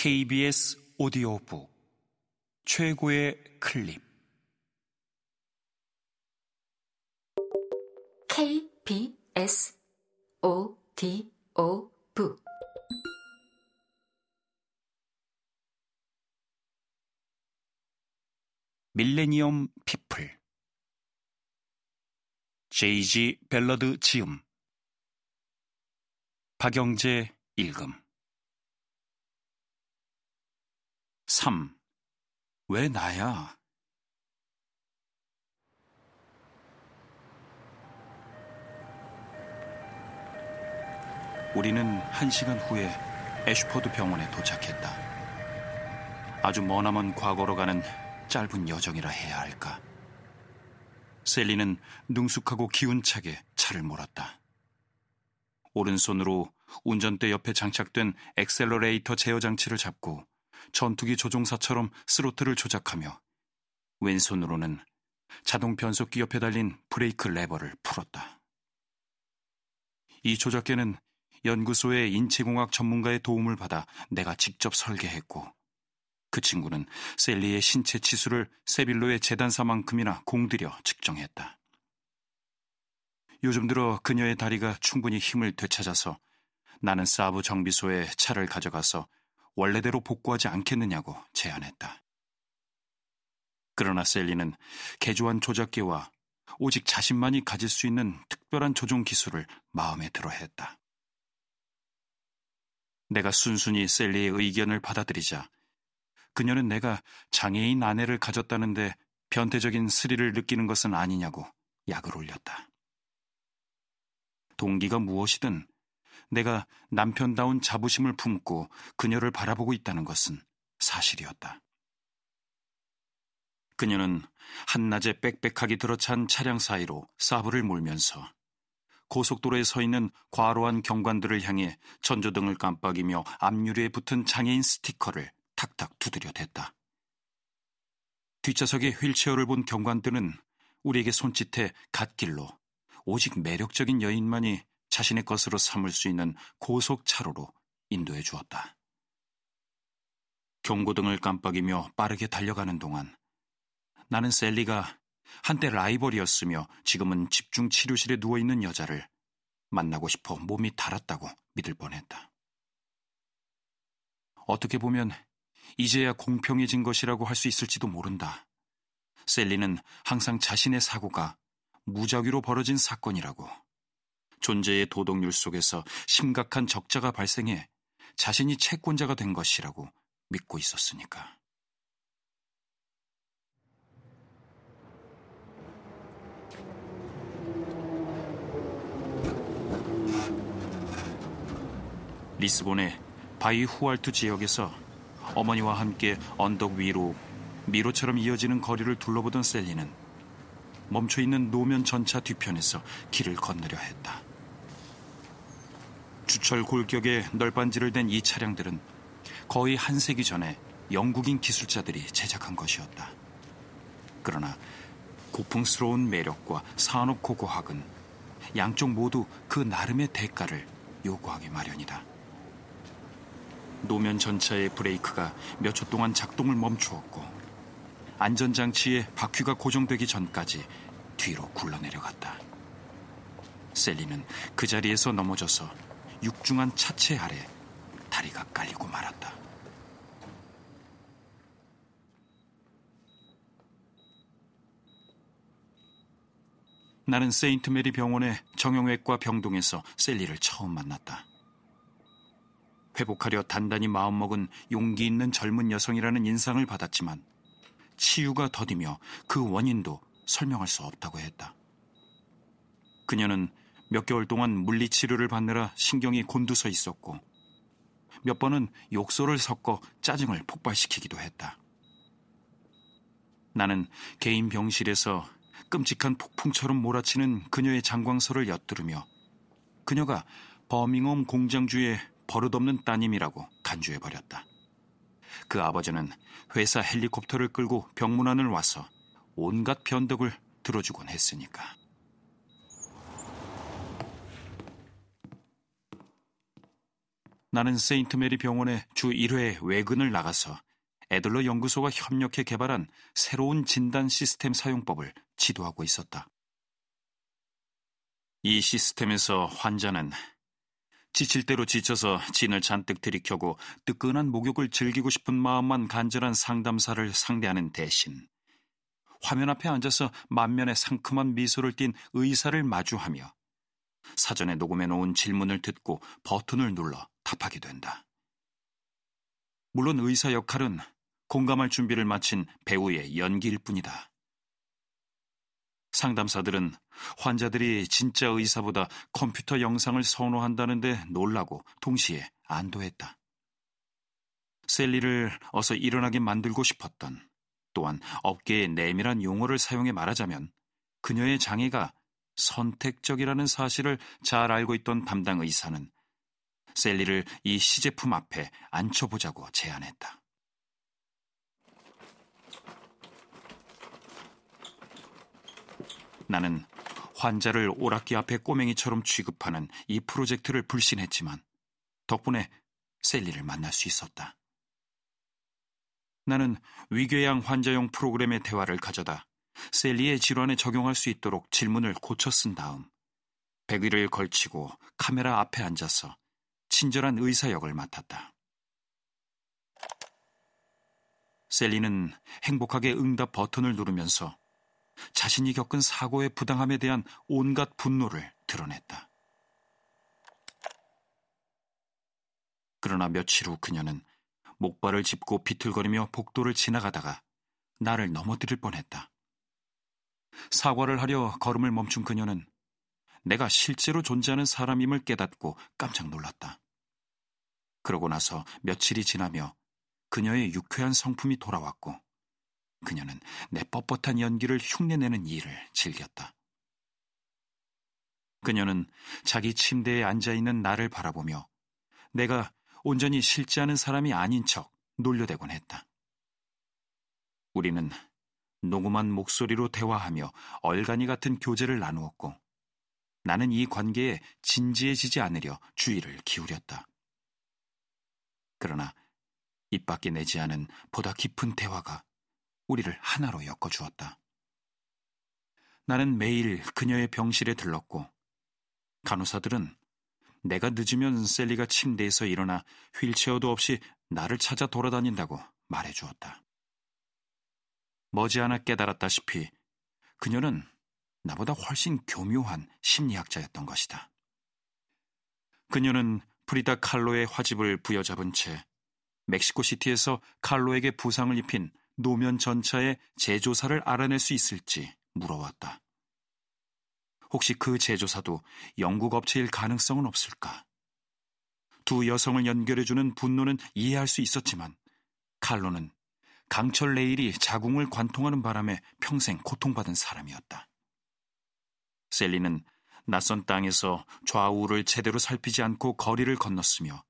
KBS 오디오북 최고의 클립. KBS 오디오북. 밀레니엄 피플. 제이지 벨러드 지음. 박영재 읽음 3. 왜 나야? 우리는 한 시간 후에 애슈퍼드 병원에 도착했다. 아주 머나먼 과거로 가는 짧은 여정이라 해야 할까. 셀리는 능숙하고 기운차게 차를 몰았다. 오른손으로 운전대 옆에 장착된 액셀러레이터 제어 장치를 잡고 전투기 조종사처럼 스로틀을 조작하며 왼손으로는 자동 변속기 옆에 달린 브레이크 레버를 풀었다. 이 조작계는 연구소의 인체공학 전문가의 도움을 받아 내가 직접 설계했고 그 친구는 셀리의 신체 치수를 세빌로의 재단사만큼이나 공들여 측정했다. 요즘 들어 그녀의 다리가 충분히 힘을 되찾아서 나는 사브 정비소에 차를 가져가서 원래대로 복구하지 않겠느냐고 제안했다. 그러나 셀리는 개조한 조작기와 오직 자신만이 가질 수 있는 특별한 조종 기술을 마음에 들어 했다. 내가 순순히 셀리의 의견을 받아들이자 그녀는 내가 장애인 아내를 가졌다는데 변태적인 스릴을 느끼는 것은 아니냐고 약을 올렸다. 동기가 무엇이든 내가 남편다운 자부심을 품고 그녀를 바라보고 있다는 것은 사실이었다. 그녀는 한낮에 빽빽하게 들어찬 차량 사이로 사브를 몰면서 고속도로에 서 있는 과로한 경관들을 향해 전조등을 깜빡이며 앞유리에 붙은 장애인 스티커를 탁탁 두드려 댔다. 뒷좌석의 휠체어를 본 경관들은 우리에게 손짓해 갓길로 오직 매력적인 여인만이 자신의 것으로 삼을 수 있는 고속차로로 인도해 주었다. 경고등을 깜빡이며 빠르게 달려가는 동안 나는 셀리가 한때 라이벌이었으며 지금은 집중 치료실에 누워 있는 여자를 만나고 싶어 몸이 달았다고 믿을 뻔했다. 어떻게 보면 이제야 공평해진 것이라고 할 수 있을지도 모른다. 셀리는 항상 자신의 사고가 무작위로 벌어진 사건이라고 존재의 도덕률 속에서 심각한 적자가 발생해 자신이 채권자가 된 것이라고 믿고 있었으니까. 리스본의 바이후 알투 지역에서 어머니와 함께 언덕 위로 미로처럼 이어지는 거리를 둘러보던 셀리는 멈춰 있는 노면 전차 뒤편에서 길을 건너려 했다. 주철 골격에 널빤지를 댄 이 차량들은 거의 한 세기 전에 영국인 기술자들이 제작한 것이었다. 그러나 고풍스러운 매력과 산업 고고학은 양쪽 모두 그 나름의 대가를 요구하기 마련이다. 노면 전차의 브레이크가 몇 초 동안 작동을 멈추었고 안전장치에 바퀴가 고정되기 전까지 뒤로 굴러내려갔다. 셀리는 그 자리에서 넘어져서 육중한 차체 아래 다리가 깔리고 말았다. 나는 세인트 메리 병원의 정형외과 병동에서 셀리를 처음 만났다. 회복하려 단단히 마음먹은 용기 있는 젊은 여성이라는 인상을 받았지만 치유가 더디며 그 원인도 설명할 수 없다고 했다. 그녀는 몇 개월 동안 물리치료를 받느라 신경이 곤두서 있었고 몇 번은 욕설을 섞어 짜증을 폭발시키기도 했다. 나는 개인 병실에서 끔찍한 폭풍처럼 몰아치는 그녀의 장광설을 엿들으며 그녀가 버밍엄 공장주의 버릇없는 따님이라고 간주해버렸다. 그 아버지는 회사 헬리콥터를 끌고 병문안을 와서 온갖 변덕을 들어주곤 했으니까. 나는 세인트 메리 병원의 주 1회 외근을 나가서 애들러 연구소가 협력해 개발한 새로운 진단 시스템 사용법을 지도하고 있었다. 이 시스템에서 환자는 지칠 대로 지쳐서 진을 잔뜩 들이켜고 뜨끈한 목욕을 즐기고 싶은 마음만 간절한 상담사를 상대하는 대신 화면 앞에 앉아서 만면에 상큼한 미소를 띤 의사를 마주하며 사전에 녹음해 놓은 질문을 듣고 버튼을 눌러 답하게 된다. 물론 의사 역할은 공감할 준비를 마친 배우의 연기일 뿐이다. 상담사들은 환자들이 진짜 의사보다 컴퓨터 영상을 선호한다는데 놀라고 동시에 안도했다. 셀리를 어서 일어나게 만들고 싶었던 또한 업계의 내밀한 용어를 사용해 말하자면 그녀의 장애가 선택적이라는 사실을 잘 알고 있던 담당 의사는 셀리를 이 시제품 앞에 앉혀보자고 제안했다. 나는 환자를 오락기 앞에 꼬맹이처럼 취급하는 이 프로젝트를 불신했지만 덕분에 셀리를 만날 수 있었다. 나는 위궤양 환자용 프로그램의 대화를 가져다 셀리의 질환에 적용할 수 있도록 질문을 고쳐 쓴 다음 백위를 걸치고 카메라 앞에 앉아서 친절한 의사 역을 맡았다. 셀리는 행복하게 응답 버튼을 누르면서 자신이 겪은 사고의 부당함에 대한 온갖 분노를 드러냈다. 그러나 며칠 후 그녀는 목발을 짚고 비틀거리며 복도를 지나가다가 나를 넘어뜨릴 뻔했다. 사과를 하려 걸음을 멈춘 그녀는 내가 실제로 존재하는 사람임을 깨닫고 깜짝 놀랐다. 그러고 나서 며칠이 지나며 그녀의 유쾌한 성품이 돌아왔고 그녀는 내 뻣뻣한 연기를 흉내내는 일을 즐겼다. 그녀는 자기 침대에 앉아 있는 나를 바라보며 내가 온전히 실지 않은 사람이 아닌 척 놀려대곤 했다. 우리는 녹음한 목소리로 대화하며 얼간이 같은 교제를 나누었고 나는 이 관계에 진지해지지 않으려 주의를 기울였다. 그러나 입 밖에 내지 않은 보다 깊은 대화가 우리를 하나로 엮어주었다. 나는 매일 그녀의 병실에 들렀고 간호사들은 내가 늦으면 셀리가 침대에서 일어나 휠체어도 없이 나를 찾아 돌아다닌다고 말해주었다. 머지않아 깨달았다시피 그녀는 나보다 훨씬 교묘한 심리학자였던 것이다. 그녀는 프리다 칼로의 화집을 부여잡은 채 멕시코 시티에서 칼로에게 부상을 입힌 노면 전차의 제조사를 알아낼 수 있을지 물어왔다. 혹시 그 제조사도 영국 업체일 가능성은 없을까? 두 여성을 연결해주는 분노는 이해할 수 있었지만 칼로는 강철 레일이 자궁을 관통하는 바람에 평생 고통받은 사람이었다. 셀리는 낯선 땅에서 좌우를 제대로 살피지 않고 거리를 건넜으며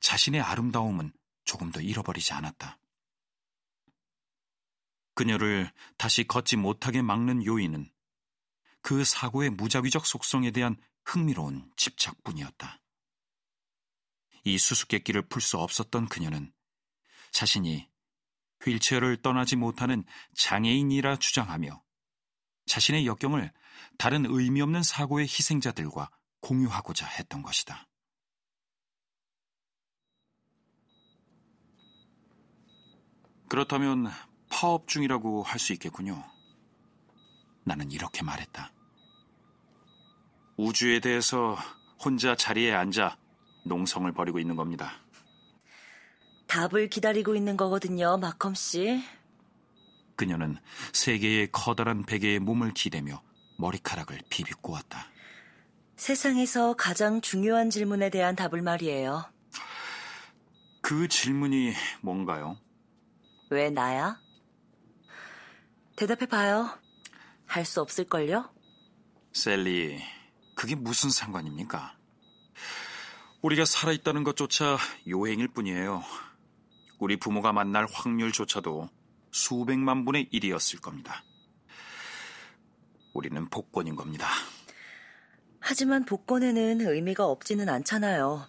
자신의 아름다움은 조금 더 잃어버리지 않았다. 그녀를 다시 걷지 못하게 막는 요인은 그 사고의 무작위적 속성에 대한 흥미로운 집착뿐이었다. 이 수수께끼를 풀 수 없었던 그녀는 자신이 휠체어를 떠나지 못하는 장애인이라 주장하며 자신의 역경을 다른 의미 없는 사고의 희생자들과 공유하고자 했던 것이다. 그렇다면 파업 중이라고 할 수 있겠군요. 나는 이렇게 말했다. 우주에 대해서 혼자 자리에 앉아 농성을 벌이고 있는 겁니다. 답을 기다리고 있는 거거든요, 마컴 씨. 그녀는 세계의 커다란 베개에 몸을 기대며 머리카락을 비비꼬았다. 세상에서 가장 중요한 질문에 대한 답을 말이에요. 그 질문이 뭔가요? 왜 나야? 대답해 봐요. 할 수 없을걸요? 셀리, 그게 무슨 상관입니까? 우리가 살아있다는 것조차 요행일 뿐이에요. 우리 부모가 만날 확률조차도 수백만 분의 일이었을 겁니다. 우리는 복권인 겁니다. 하지만 복권에는 의미가 없지는 않잖아요.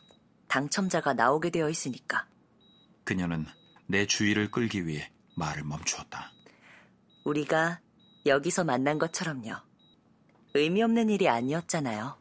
당첨자가 나오게 되어 있으니까. 그녀는 내 주의를 끌기 위해 말을 멈추었다. 우리가 여기서 만난 것처럼요. 의미 없는 일이 아니었잖아요.